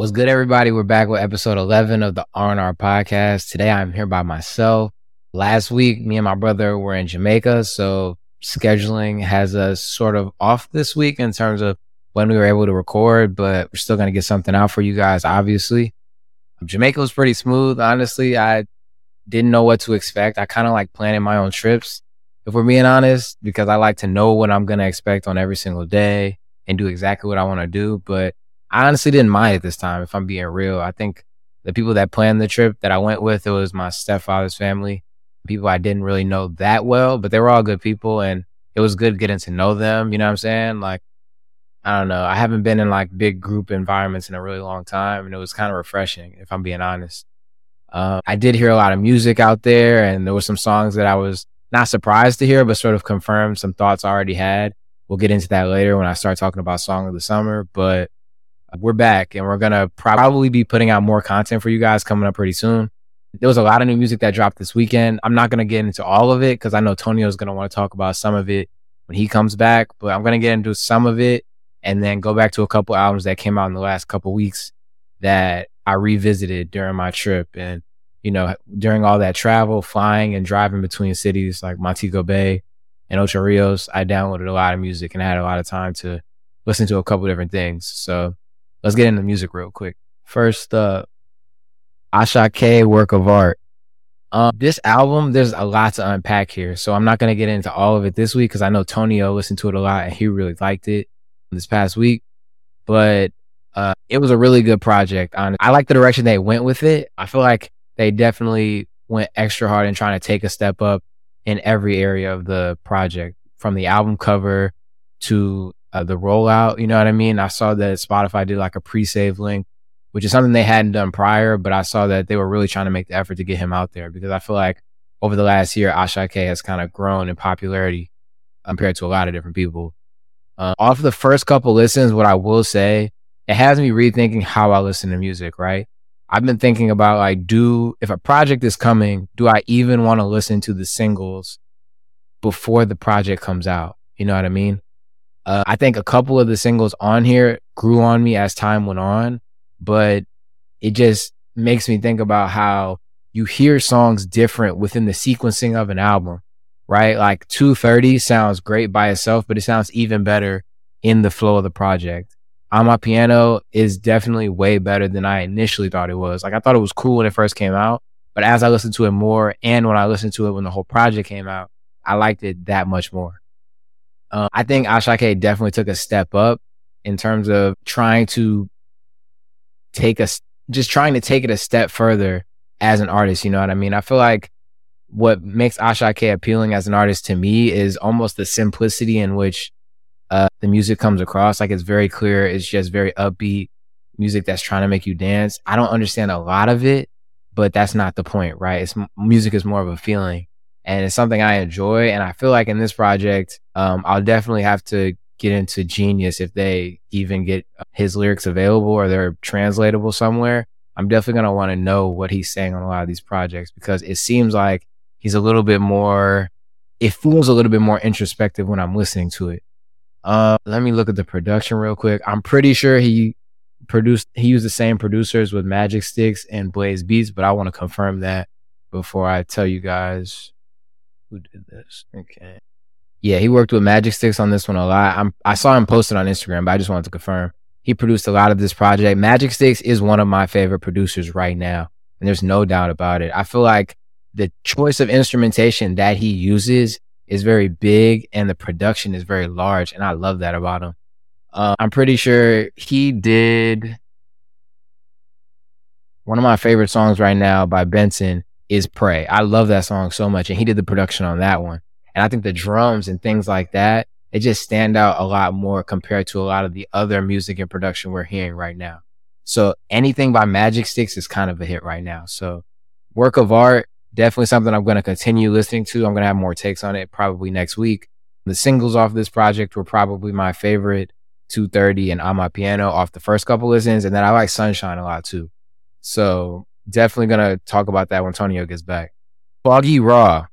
What's good, everybody? We're back with episode 11 of the R&R podcast. Today I'm here by myself. Last week, me and my brother were in Jamaica, so scheduling has us sort of off this week in terms of when we were able to record, but we're still going to get something out for you guys, obviously. Jamaica was pretty smooth. Honestly, I didn't know what to expect. I kind of like planning my own trips, if we're being honest, because I like to know what I'm going to expect on every single day and do exactly what I want to do. But I honestly didn't mind it this time, if I'm being real. I think the people that planned the trip that I went with, it was my stepfather's family, people I didn't really know that well, but they were all good people and it was good getting to know them. You know what I'm saying? Like, I don't know. I haven't been in like big group environments in a really long time and it was kind of refreshing, if I'm being honest. Uh, I did hear a lot of music out there and there were some songs that I was not surprised to hear, but sort of confirmed some thoughts I already had. We'll get into that later when I start talking about Song of the Summer, but we're back and we're going to probably be putting out more content for you guys coming up pretty soon. There was a lot of new music that dropped this weekend. I'm not going to get into all of it because I know Tonio is going to want to talk about some of it when he comes back, but I'm going to get into some of it and then go back to a couple albums that came out in the last couple weeks that I revisited during my trip. And, you know, during all that travel, flying and driving between cities like Montego Bay and Ocho Rios, I downloaded a lot of music and I had a lot of time to listen to a couple different things. So let's get into music real quick. First, uh, K, work of art. Um, this album, there's a lot to unpack here, so I'm not gonna get into all of it this week because I know Tonio listened to it a lot and he really liked it this past week. But uh, it was a really good project. I like the direction they went with it. I feel like they definitely went extra hard in trying to take a step up in every area of the project, from the album cover to uh, the rollout. You know what I mean? I saw that Spotify did like a pre-save link, which is something they hadn't done prior, but I saw that they were really trying to make the effort to get him out there because I feel like over the last year, Asake has kind of grown in popularity compared to a lot of different people. Uh, off of the first couple listens, what I will say, it has me rethinking how I listen to music, right? I've been thinking about like, do, if a project is coming, do I even want to listen to the singles before the project comes out? You know what I mean? Uh, I think a couple of the singles on here grew on me as time went on, but it just makes me think about how you hear songs different within the sequencing of an album, right? Like 230 sounds great by itself, but it sounds even better in the flow of the project. On My Piano is definitely way better than I initially thought it was. Like I thought it was cool when it first came out, but as I listened to it more and when I listened to it when the whole project came out, I liked it that much more. Uh, I think Asake definitely took a step up in terms of trying to take a, just trying to take it a step further as an artist. You know what I mean? I feel like what makes Asake appealing as an artist to me is almost the simplicity in which uh, the music comes across. Like it's very clear. It's just very upbeat music that's trying to make you dance. I don't understand a lot of it, but that's not the point, right? It's music is more of a feeling and it's something I enjoy. And I feel like in this project, um, I'll definitely have to get into Genius if they even get his lyrics available or they're translatable somewhere. I'm definitely gonna want to know what he's saying on a lot of these projects because it seems like he's a little bit more. It feels a little bit more introspective when I'm listening to it. Uh, let me look at the production real quick. I'm pretty sure he produced. He used the same producers with Magic Sticks and Blaze Beats, but I want to confirm that before I tell you guys who did this. Okay. Yeah, he worked with Magic Sticks on this one a lot. I'm, I saw him posted on Instagram, but I just wanted to confirm. He produced a lot of this project. Magic Sticks is one of my favorite producers right now. And there's no doubt about it. I feel like the choice of instrumentation that he uses is very big and the production is very large. And I love that about him. Uh, I'm pretty sure he did one of my favorite songs right now by Benson is Pray. I love that song so much. And he did the production on that one. And I think the drums and things like that, they just stand out a lot more compared to a lot of the other music and production we're hearing right now. So anything by Magic Sticks is kind of a hit right now. So work of art, definitely something I'm going to continue listening to. I'm going to have more takes on it probably next week. The singles off this project were probably my favorite 230 and On My Piano off the first couple listens. And then I like Sunshine a lot too. So definitely gonna talk about that when Tonio gets back. Foggie Raw.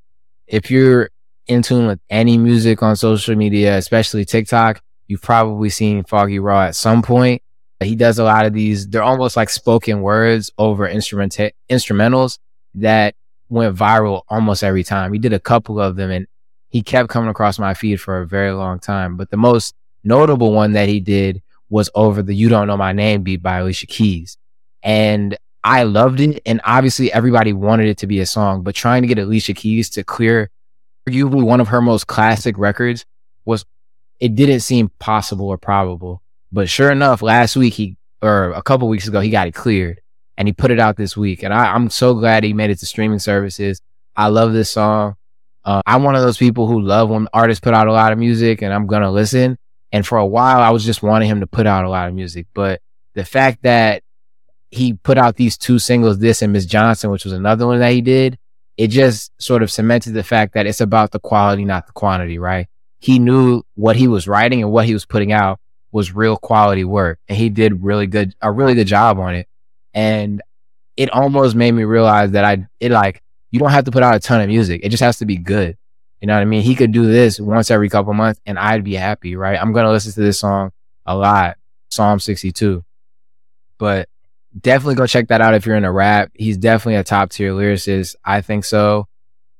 If you're in tune with any music on social media, especially TikTok, you've probably seen Foggie Raw at some point. He does a lot of these, they're almost like spoken words over instrument instrumentals that went viral almost every time. He did a couple of them and he kept coming across my feed for a very long time. But the most notable one that he did was over the You Don't Know My Name beat by Alicia Keys. And I loved it. And obviously everybody wanted it to be a song, but trying to get Alicia Keys to clear arguably one of her most classic records was, it didn't seem possible or probable. But sure enough, last week he, or a couple weeks ago, he got it cleared and he put it out this week. And I, I'm so glad he made it to streaming services. I love this song. Uh, I'm one of those people who love when artists put out a lot of music and I'm going to listen. And for a while, I was just wanting him to put out a lot of music. But the fact that he put out these two singles, this and Miss Johnson, which was another one that he did, it just sort of cemented the fact that it's about the quality, not the quantity, right? He knew what he was writing and what he was putting out was real quality work. And he did really good, a really good job on it. And it almost made me realize that I, it like, you don't have to put out a ton of music. It just has to be good. You know what I mean? He could do this once every couple months and I'd be happy, right? I'm going to listen to this song a lot, Psalm 62. But definitely go check that out if you're in a rap. He's definitely a top tier lyricist. I think so.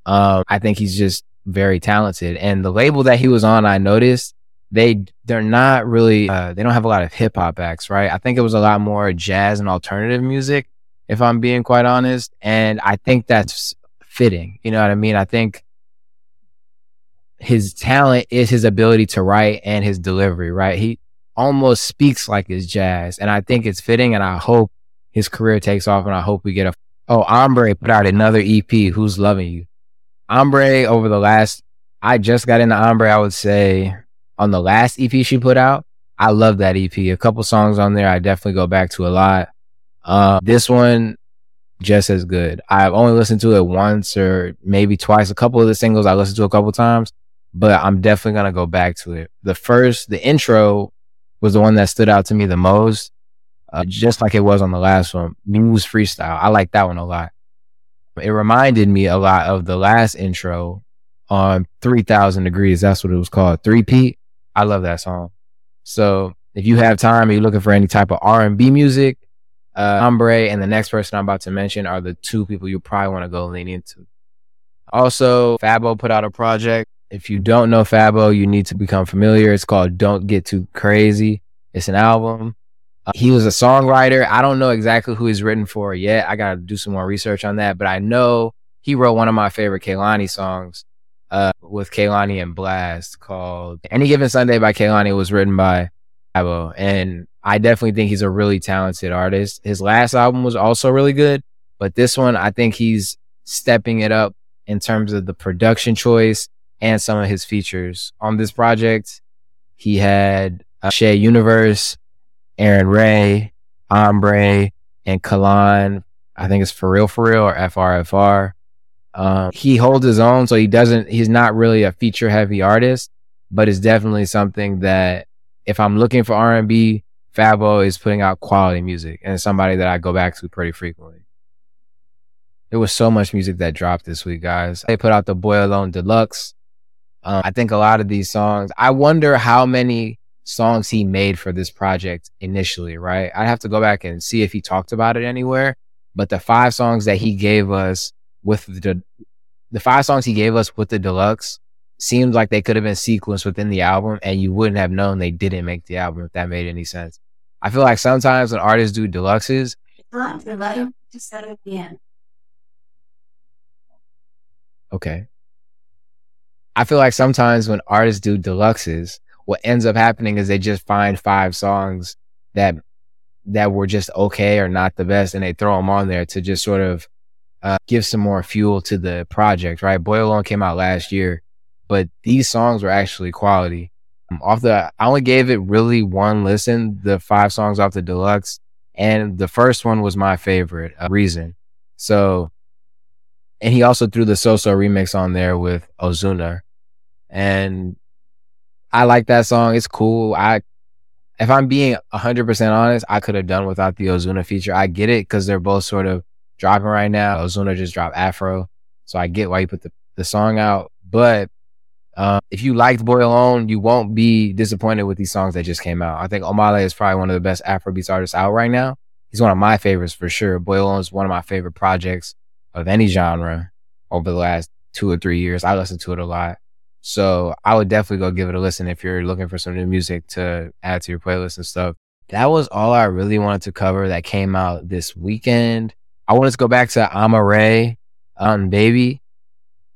Um, I think he's just very talented. And the label that he was on, I noticed they they're not really uh, they don't have a lot of hip hop acts, right? I think it was a lot more jazz and alternative music, if I'm being quite honest. And I think that's fitting. You know what I mean? I think his talent is his ability to write and his delivery, right? He almost speaks like his jazz. And I think it's fitting and I hope his career takes off and I hope we get a Oh, Ambré put out another EP, Who's Loving You. Ambré over the last I just got into Ambré, I would say on the last EP she put out. I love that EP. A couple songs on there I definitely go back to a lot. Uh, this one just as good. I've only listened to it once or maybe twice. A couple of the singles I listened to a couple times, but I'm definitely gonna go back to it. The first, the intro was the one that stood out to me the most, uh, just like it was on the last one. Muse freestyle. I like that one a lot. It reminded me a lot of the last intro on 3000 degrees. That's what it was called. Three Pete. I love that song. So if you have time, and you're looking for any type of R&B music, uh, Ambré and the next person I'm about to mention are the two people you probably want to go lean into. Also, Fabo put out a project. If you don't know Fabo, you need to become familiar. It's called Don't Get Too Crazy. It's an album. Uh, he was a songwriter. I don't know exactly who he's written for yet. I got to do some more research on that, but I know he wrote one of my favorite Kehlani songs uh, with Kehlani and Blxst called Any Given Sunday by Kehlani was written by Fabo. And I definitely think he's a really talented artist. His last album was also really good, but this one, I think he's stepping it up in terms of the production choice and some of his features on this project. He had uh, Shay Universe, Aaron Ray, Ambré, and Kalan. I think it's for real, for real, or FRFR. Um, he holds his own, so he doesn't. He's not really a feature heavy artist, but it's definitely something that if I'm looking for R and B Fabo is putting out quality music and somebody that I go back to pretty frequently. There was so much music that dropped this week, guys. They put out the Boy Alone Deluxe. Um, I think a lot of these songs, I wonder how many songs he made for this project initially, right? I'd have to go back and see if he talked about it anywhere. But the five songs that he gave us with the, the five songs he gave us with the deluxe seems like they could have been sequenced within the album and you wouldn't have known they didn't make the album if that made any sense. I feel like sometimes when artists do deluxes, okay. I feel like sometimes when artists do deluxes, what ends up happening is they just find five songs that that were just okay or not the best, and they throw them on there to just sort of uh, give some more fuel to the project. Right? Boy Alone came out last year, but these songs were actually quality off the I only gave it really one listen, the five songs off the deluxe, and the first one was my favorite, uh, Reason. So, and he also threw the So-So remix on there with Ozuna, and I like that song. It's cool. I, if I'm being hundred percent honest, I could have done without the Ozuna feature. I get it because they're both sort of dropping right now. Ozuna just dropped Afro, so I get why you put the the song out, but Uh, if you liked Boy Alone, you won't be disappointed with these songs that just came out. I think Omah Lay is probably one of the best Afrobeats artists out right now. He's one of my favorites for sure. Boy Alone is one of my favorite projects of any genre over the last two or three years. I listen to it a lot. So I would definitely go give it a listen if you're looking for some new music to add to your playlist and stuff. That was all I really wanted to cover that came out this weekend. I wanted to go back to Amaarae on Baby.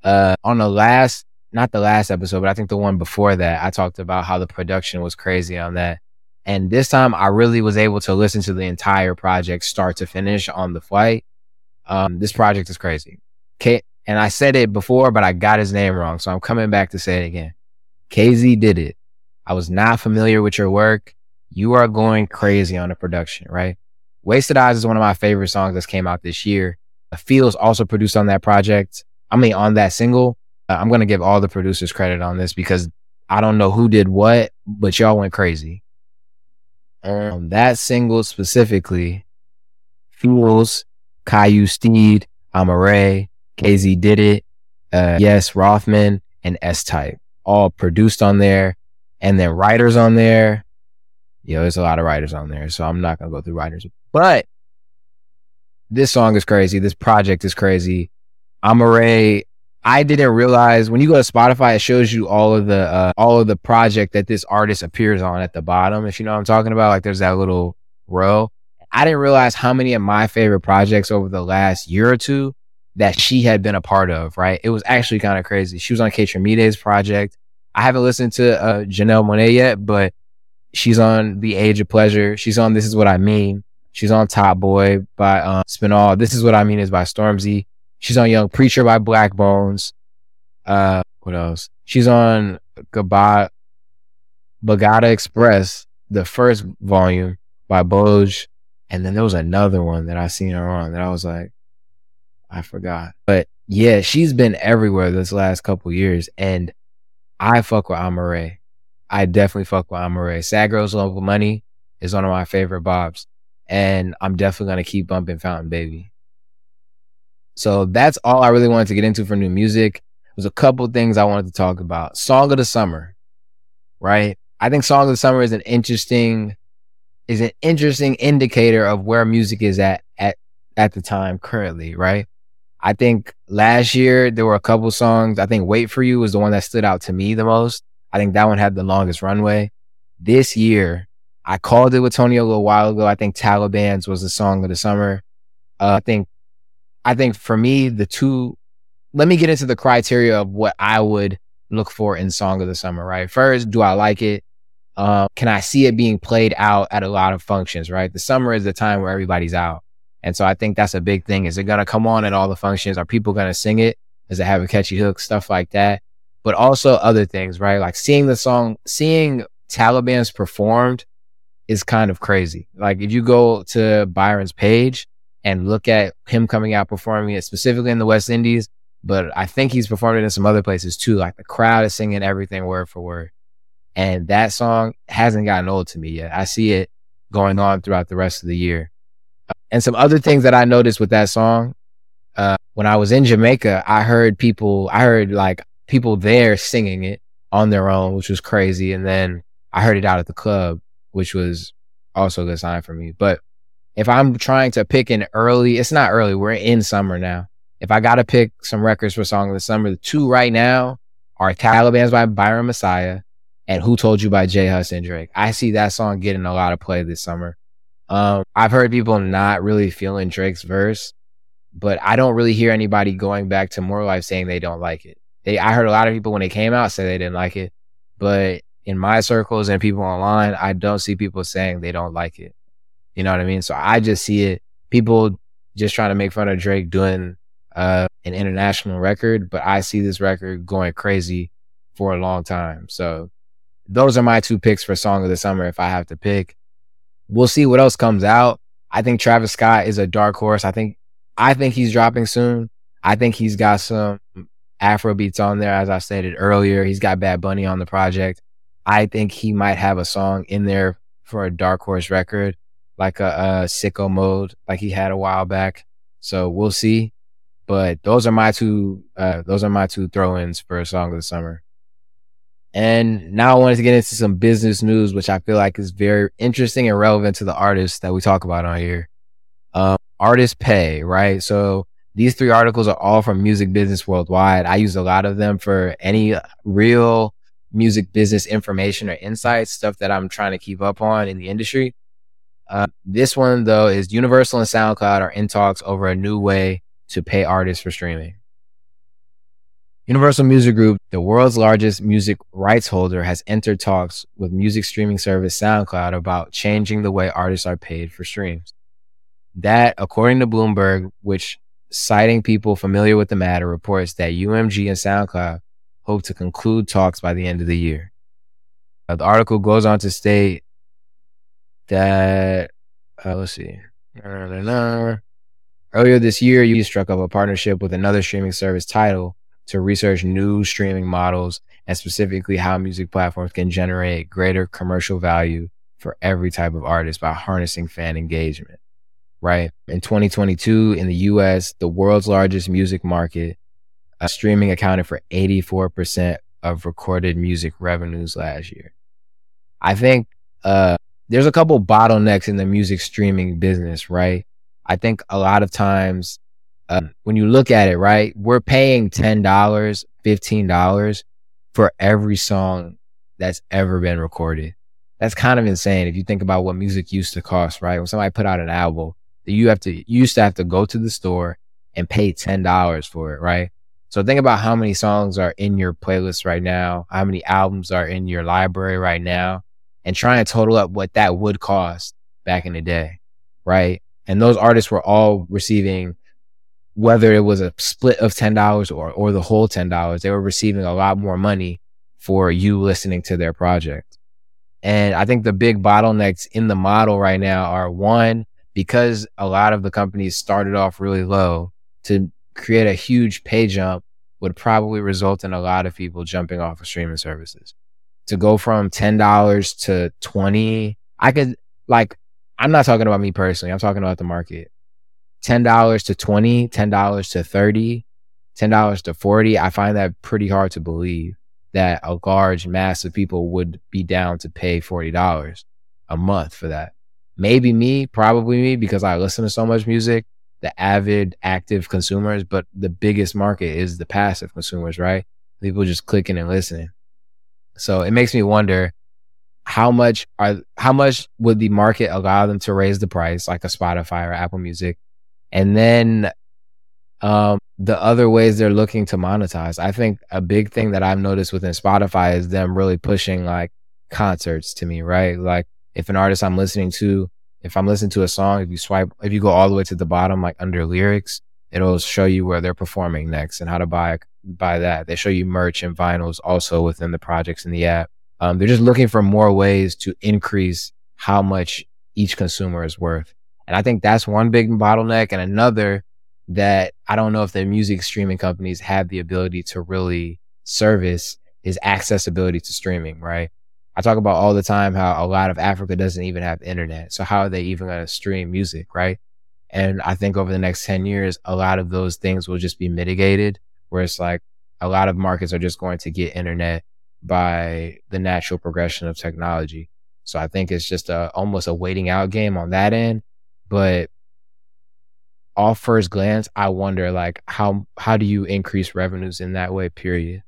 Uh, on the last not the last episode, but I think the one before that, I talked about how the production was crazy on that. And this time I really was able to listen to the entire project start to finish on the flight. Um, this project is crazy. K- and I said it before, but I got his name wrong. So I'm coming back to say it again. KZ did it. I was not familiar with your work. You are going crazy on the production, right? Wasted Eyes is one of my favorite songs that came out this year. Feels also produced on that project. I mean, on that single. I'm going to give all the producers credit on this because I don't know who did what, but y'all went crazy. Um, that single specifically, Fuels, Kyu Steed, Amaarae, KZ did it, uh, yes, Rothman, and S Type, all produced on there, and then writers on there. Yo, there's a lot of writers on there, so I'm not gonna go through writers. But this song is crazy. This project is crazy. Amaarae I didn't realize when you go to Spotify, it shows you all of the uh, all of the project that this artist appears on at the bottom. If you know what I'm talking about, like there's that little row. I didn't realize how many of my favorite projects over the last year or two that she had been a part of. Right, it was actually kind of crazy. She was on Kaytraminé's project. I haven't listened to uh, Janelle Monáe yet, but she's on The Age of Pleasure. She's on This Is What I Mean. She's on Top Boy by um, Spinall. This Is What I Mean is by Stormzy. She's on Young Preacher by Black Bones. Uh, what else? She's on Gbagada Express, the first volume by Boj. And then there was another one that I seen her on that I was like, I forgot. But yeah, she's been everywhere this last couple years. And I fuck with Amaarae. I definitely fuck with Amaarae. Sad Girls Love Money is one of my favorite bobs. And I'm definitely to keep bumping Fountain Baby. So that's all I really wanted to get into for new music. There's a couple things I wanted to talk about. Song of the summer, right? I think Song of the Summer is an interesting is an interesting indicator of where music is at at at the time currently, right? I think last year there were a couple songs. I think Wait for You was the one that stood out to me the most. I think that one had the longest runway. This year, I called it with Tony a little while ago. I think Talibans was the song of the summer. Uh, I think I think for me, the two, let me get into the criteria of what I would look for in Song of the Summer, right? First, do I like it? Uh, can I see it being played out at a lot of functions, right? The summer is the time where everybody's out. And so I think that's a big thing. Is it going to come on at all the functions? Are people going to sing it? Does it have a catchy hook? Stuff like that. But also other things, right? Like seeing the song, seeing Talibans performed is kind of crazy. Like if you go to Byron's page, and look at him coming out performing it specifically in the West Indies. But I think he's performed it in some other places too. Like the crowd is singing everything word for word. And that song hasn't gotten old to me yet. I see it going on throughout the rest of the year. And some other things that I noticed with that song, uh, when I was in Jamaica, I heard people, I heard like people there singing it on their own, which was crazy. And then I heard it out at the club, which was also a good sign for me. But if I'm trying to pick an early, it's not early. We're in summer now. If I got to pick some records for Song of the Summer, the two right now are Talibans by Byron Messia and Who Told You by J Hus and Drake. I see that song getting a lot of play this summer. Um, I've heard people not really feeling Drake's verse, but I don't really hear anybody going back to More Life saying they don't like it. They, I heard a lot of people when they came out say they didn't like it, but in my circles and people online, I don't see people saying they don't like it. You know what I mean? So I just see it people just trying to make fun of Drake doing uh, an international record, but I see this record going crazy for a long time. So those are my two picks for song of the summer if I have to pick. We'll see what else comes out. I think Travis Scott is a dark horse. I think I think he's dropping soon. I think he's got some Afro beats on there, as I stated earlier. He's got Bad Bunny on the project. I think he might have a song in there for a dark horse record like a, a sicko mode like he had a while back. So we'll see. But those are my two uh, those are my two throw ins for a song of the summer. And now I wanted to get into some business news, which I feel like is very interesting and relevant to the artists that we talk about on here. Um, artist pay, right? So these three articles are all from Music Business Worldwide. I use a lot of them for any real music business information or insights, stuff that I'm trying to keep up on in the industry. Uh, this one, though, is Universal and SoundCloud are in talks over a new way to pay artists for streaming. Universal Music Group, the world's largest music rights holder, has entered talks with music streaming service SoundCloud about changing the way artists are paid for streams. That, according to Bloomberg, which citing people familiar with the matter, reports that UMG and SoundCloud hope to conclude talks by the end of the year. The article goes on to state that, uh, let's see. Earlier this year, you struck up a partnership with another streaming service Tidal to research new streaming models and specifically how music platforms can generate greater commercial value for every type of artist by harnessing fan engagement. Right. In 2022, in the US, the world's largest music market, uh, streaming accounted for 84% of recorded music revenues last year. I think uh, there's a couple bottlenecks in the music streaming business, right? I think a lot of times uh, when you look at it, right, we're paying $10, $15 for every song that's ever been recorded. That's kind of insane if you think about what music used to cost, right? When somebody put out an album, you have to, you used to have to go to the store and pay $10 for it, right? So think about how many songs are in your playlist right now, how many albums are in your library right now, and try and total up what that would cost back in the day, right? And those artists were all receiving, whether it was a split of ten dollars or or the whole ten dollars, they were receiving a lot more money for you listening to their project. And I think the big bottlenecks in the model right now are one, because a lot of the companies started off really low to create a huge pay jump would probably result in a lot of people jumping off of streaming services. To go from $10 to 20, I could like, I'm not talking about me personally. I'm talking about the market. $10 to 20, $10 to 30, $10 to 40. I find that pretty hard to believe that a large mass of people would be down to pay $40 a month for that. Maybe me, probably me, because I listen to so much music the avid, active consumers, but the biggest market is the passive consumers, right? People just clicking and listening. So it makes me wonder how much are how much would the market allow them to raise the price, like a Spotify or Apple Music, and then um, the other ways they're looking to monetize. I think a big thing that I've noticed within Spotify is them really pushing like concerts to me, right? Like if an artist I'm listening to if I'm listening to a song, if you swipe, if you go all the way to the bottom, like under lyrics, it'll show you where they're performing next and how to buy buy that. They show you merch and vinyls also within the projects in the app. Um, they're just looking for more ways to increase how much each consumer is worth. And I think that's one big bottleneck. And another that I don't know if the music streaming companies have the ability to really service is accessibility to streaming, right? I talk about all the time how a lot of Africa doesn't even have internet. So how are they even going to stream music, right? And I think over the next 10 years, a lot of those things will just be mitigated where it's like a lot of markets are just going to get internet by the natural progression of technology. So I think it's just a, almost a waiting out game on that end. But off first glance, I wonder like how, how do you increase revenues in that way, period?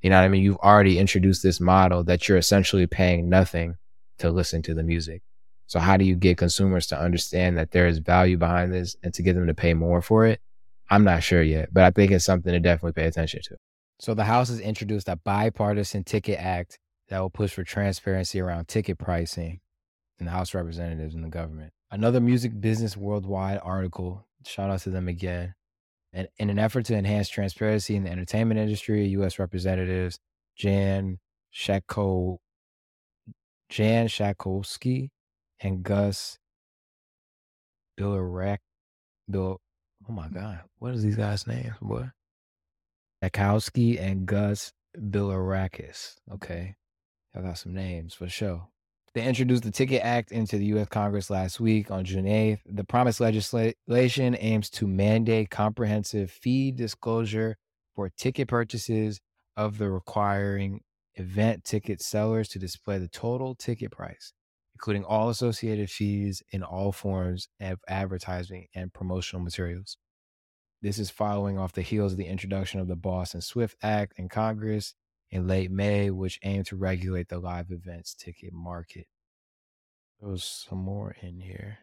You know what I mean? You've already introduced this model that you're essentially paying nothing to listen to the music. So how do you get consumers to understand that there is value behind this and to get them to pay more for it? I'm not sure yet, but I think it's something to definitely pay attention to. So the House has introduced a bipartisan ticket act that will push for transparency around ticket pricing in the House representatives and the government. Another Music Business Worldwide article, shout out to them again, and in an effort to enhance transparency in the entertainment industry, U.S. Representatives Jan Shako, Jan Schakowsky and Gus Bilarek, Bill. Oh my God, what is these guys' names, boy? Schakowsky and Gus Bilirakis. Okay, I got some names for sure. They introduced the Ticket Act into the U.S. Congress last week on June 8th. The promised legislation aims to mandate comprehensive fee disclosure for ticket purchases of the requiring event ticket sellers to display the total ticket price, including all associated fees in all forms of advertising and promotional materials. This is following off the heels of the introduction of the BOSS and SWIFT Act in Congress in late May, which aimed to regulate the live events ticket market. There was some more in here.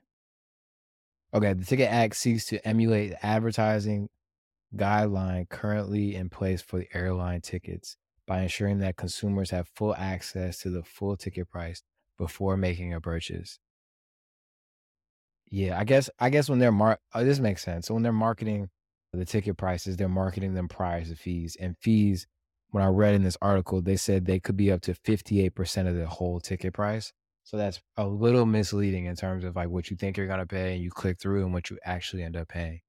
Okay, the Ticket Act seeks to emulate the advertising guideline currently in place for the airline tickets by ensuring that consumers have full access to the full ticket price before making a purchase. Yeah, I guess I guess when they're mar oh, this makes sense. So when they're marketing the ticket prices, they're marketing them prior to fees. And fees, when I read in this article, they said they could be up to 58% of the whole ticket price. So that's a little misleading in terms of like what you think you're gonna pay and you click through and what you actually end up paying.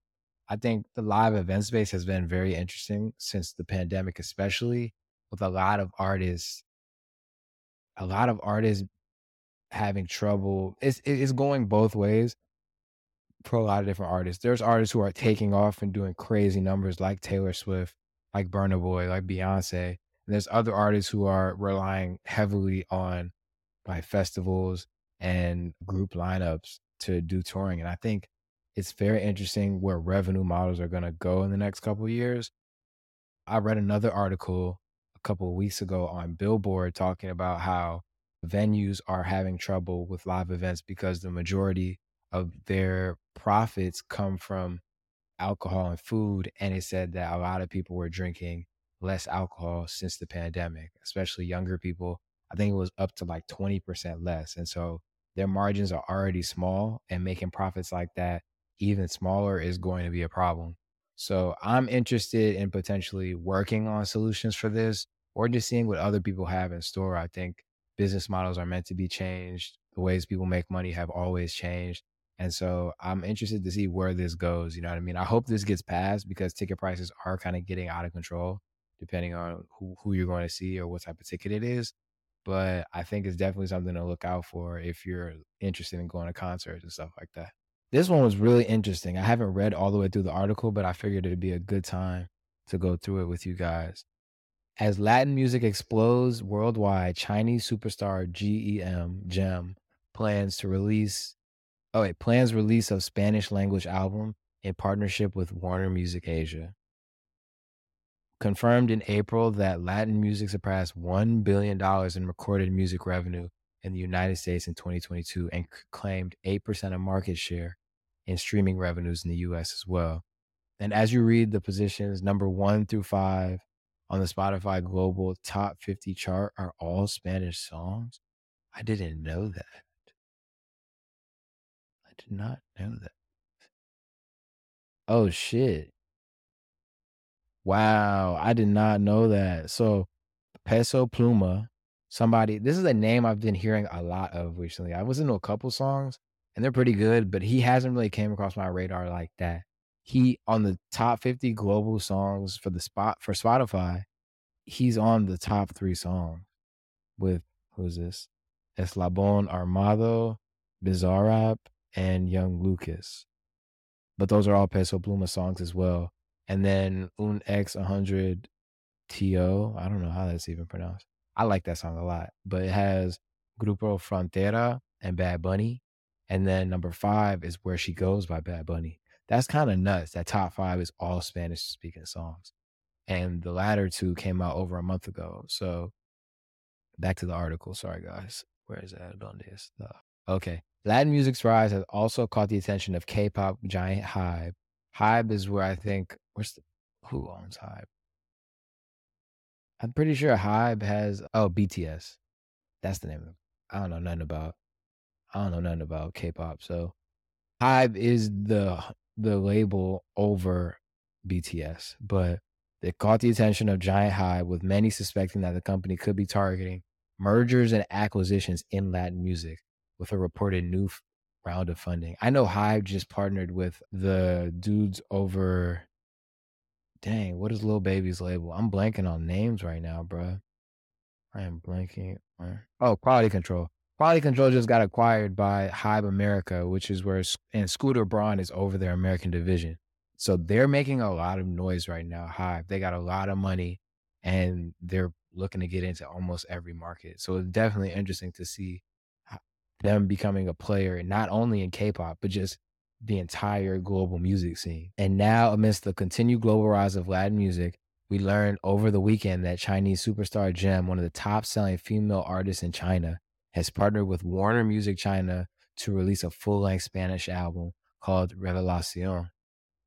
I think the live event space has been very interesting since the pandemic, especially with a lot of artists, a lot of artists having trouble. It's it's going both ways for a lot of different artists. There's artists who are taking off and doing crazy numbers like Taylor Swift, like Burna Boy, like Beyonce. And there's other artists who are relying heavily on like festivals and group lineups to do touring. And I think it's very interesting where revenue models are going to go in the next couple years. I read another article a couple of weeks ago on Billboard talking about how venues are having trouble with live events because the majority of their profits come from alcohol and food. And it said that a lot of people were drinking less alcohol since the pandemic, especially younger people. I think it was up to like 20% less. And so their margins are already small and making profits like that even smaller is going to be a problem. So I'm interested in potentially working on solutions for this or just seeing what other people have in store. I think business models are meant to be changed. The ways people make money have always changed. And so I'm interested to see where this goes. You know what I mean? I hope this gets passed because ticket prices are kind of getting out of control depending on who, who you're going to see or what type of ticket it is. But I think it's definitely something to look out for if you're interested in going to concerts and stuff like that. This one was really interesting. I haven't read all the way through the article, but I figured it'd be a good time to go through it with you guys. As Latin music explodes worldwide, Chinese superstar GEM Gem plans to release oh it plans release of Spanish language album in partnership with Warner Music Asia. Confirmed in April that Latin music surpassed $1 billion in recorded music revenue in the United States in 2022 and claimed 8% of market share in streaming revenues in the US as well. And as you read the positions, number one through five on the Spotify Global Top 50 chart are all Spanish songs. I didn't know that. Did not know that. Oh shit. Wow, I did not know that. So Peso Pluma somebody. This is a name I've been hearing a lot of recently. I was into a couple songs and they're pretty good, but he hasn't really came across my radar like that. He on the top 50 global songs for the spot for Spotify, he's on the top three songs with who's this? Eslabon Armado, Bizarrap, and Young Lucas. But those are all Peso Pluma songs as well. And then Un X 100 TO, I don't know how that's even pronounced. I like that song a lot, but it has Grupo Frontera and Bad Bunny. And then number five is Where She Goes by Bad Bunny. That's kind of nuts. That top five is all Spanish speaking songs. And the latter two came out over a month ago. So back to the article. Sorry, guys. Where is that? Donde está? Okay. Latin music's rise has also caught the attention of K-pop giant Hybe. Hybe is where I think, where's the, who owns Hybe? I'm pretty sure Hybe has oh BTS. That's the name of it. I don't know nothing about I don't know nothing about K-pop. So Hybe is the the label over BTS, but it caught the attention of Giant Hybe, with many suspecting that the company could be targeting mergers and acquisitions in Latin music with a reported new f- round of funding. I know Hybe just partnered with the dudes over Dang, what is Lil Baby's label? I'm blanking on names right now, bro. I am blanking. Oh, Quality Control. Quality Control just got acquired by Hybe America, which is where and Scooter Braun is over their American division. So they're making a lot of noise right now. Hybe, they got a lot of money and they're looking to get into almost every market. So it's definitely interesting to see them becoming a player not only in K-pop but just the entire global music scene. And now, amidst the continued global rise of Latin music, we learned over the weekend that Chinese superstar Gem, one of the top selling female artists in China, has partnered with Warner Music China to release a full length Spanish album called Revelacion.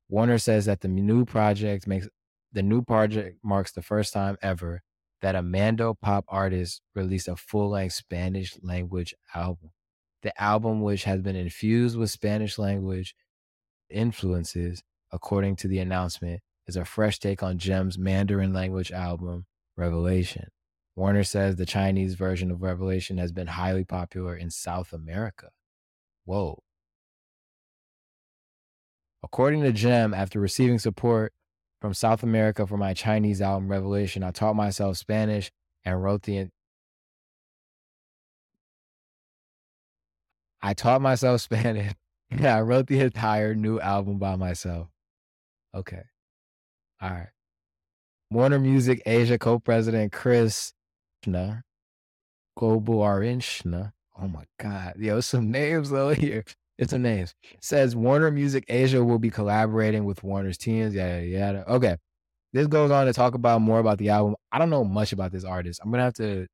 Warner says that the new project makes the new project marks the first time ever that a Mando pop artist released a full length Spanish language album. The album, which has been infused with Spanish language influences, according to the announcement, is a fresh take on Gem's Mandarin language album, Revelation. Warner says the Chinese version of Revelation has been highly popular in South America. Whoa. According to Gem, after receiving support from South America for my Chinese album Revelation, I taught myself Spanish and wrote the. I taught myself Spanish. Yeah, I wrote the entire new album by myself. Okay. All right. Warner Music Asia co-president Chris Schna, Gobuarinshna. Oh my God. Yo, some names though here. It's some names. says Warner Music Asia will be collaborating with Warner's teams. Yeah, yeah. Okay. This goes on to talk about more about the album. I don't know much about this artist. I'm gonna have to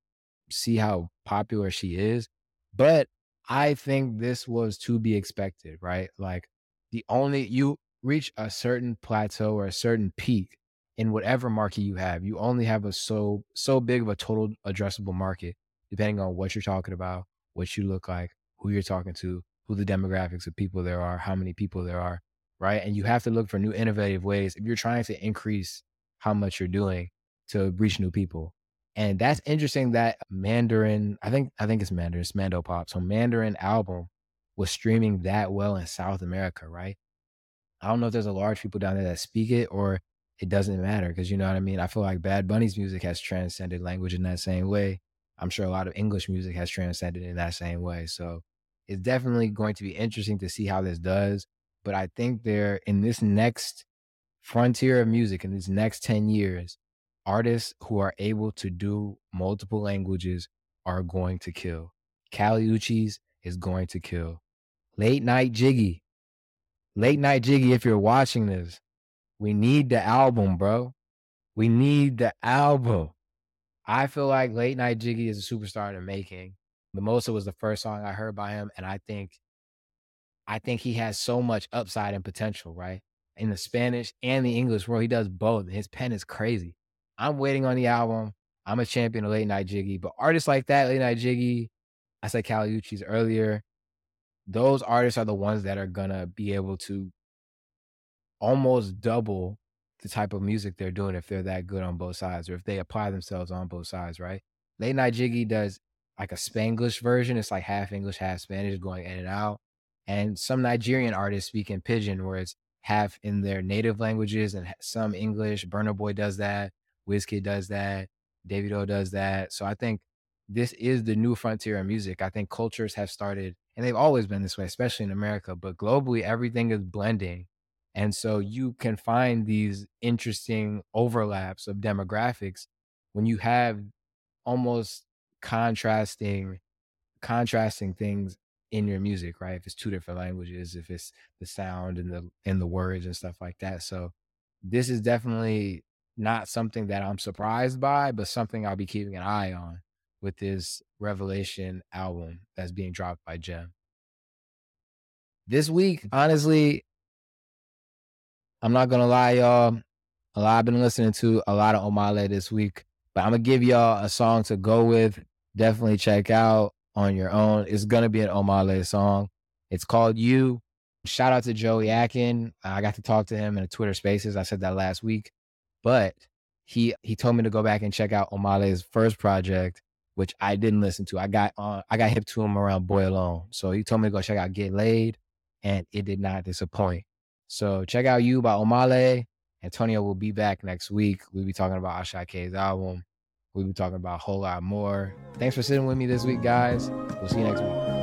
see how popular she is. But I think this was to be expected, right? Like the only you reach a certain plateau or a certain peak in whatever market you have. You only have a so so big of a total addressable market, depending on what you're talking about, what you look like, who you're talking to, who the demographics of people there are, how many people there are, right? And you have to look for new innovative ways if you're trying to increase how much you're doing to reach new people. And that's interesting that Mandarin, I think I think it's Mandarin, it's Mando Pop. So Mandarin album was streaming that well in South America, right? I don't know if there's a large people down there that speak it or it doesn't matter because you know what I mean. I feel like Bad Bunny's music has transcended language in that same way. I'm sure a lot of English music has transcended in that same way. So it's definitely going to be interesting to see how this does. But I think they're in this next frontier of music in these next 10 years, artists who are able to do multiple languages are going to kill. Kali Uchis is going to kill. Late Night Jiggy Late Night Jiggy, if you're watching this, we need the album, bro. We need the album. I feel like Late Night Jiggy is a superstar in the making. Mimosa was the first song I heard by him, and I think I think he has so much upside and potential, right? In the Spanish and the English world, he does both. His pen is crazy. I'm waiting on the album. I'm a champion of Late Night Jiggy, but artists like that, Late Night Jiggy, I said Kali Uchis earlier, those artists are the ones that are gonna be able to almost double the type of music they're doing if they're that good on both sides or if they apply themselves on both sides, right? Late Night Jiggy does like a Spanglish version. It's like half English, half Spanish going in and out. And some Nigerian artists speak in pidgin where it's half in their native languages and some English. Burna Boy does that. Wizkid does that. Davido does that. So I think this is the new frontier of music. I think cultures have started and they've always been this way, especially in America. But globally, everything is blending. And so you can find these interesting overlaps of demographics when you have almost contrasting contrasting things in your music, right? If it's two different languages, if it's the sound and the and the words and stuff like that. So this is definitely not something that I'm surprised by, but something I'll be keeping an eye on with this Revelation album that's being dropped by Gem. This week, honestly, I'm not gonna lie, y'all. A lot I've been listening to a lot of Omah this week, but I'm gonna give y'all a song to go with. Definitely check out on your own. It's gonna be an Omah song. It's called You. Shout out to Joey Akin. I got to talk to him in a Twitter Spaces. I said that last week, but he he told me to go back and check out Omah Lay's first project, which I didn't listen to. I got on, I got hip to him around Boy Alone. So he told me to go check out Get Layd, and it did not disappoint. So check out You by Omale. Antonio will be back next week. We'll be talking about Asake's album. We'll be talking about a whole lot more. Thanks for sitting with me this week, guys. We'll see you next week.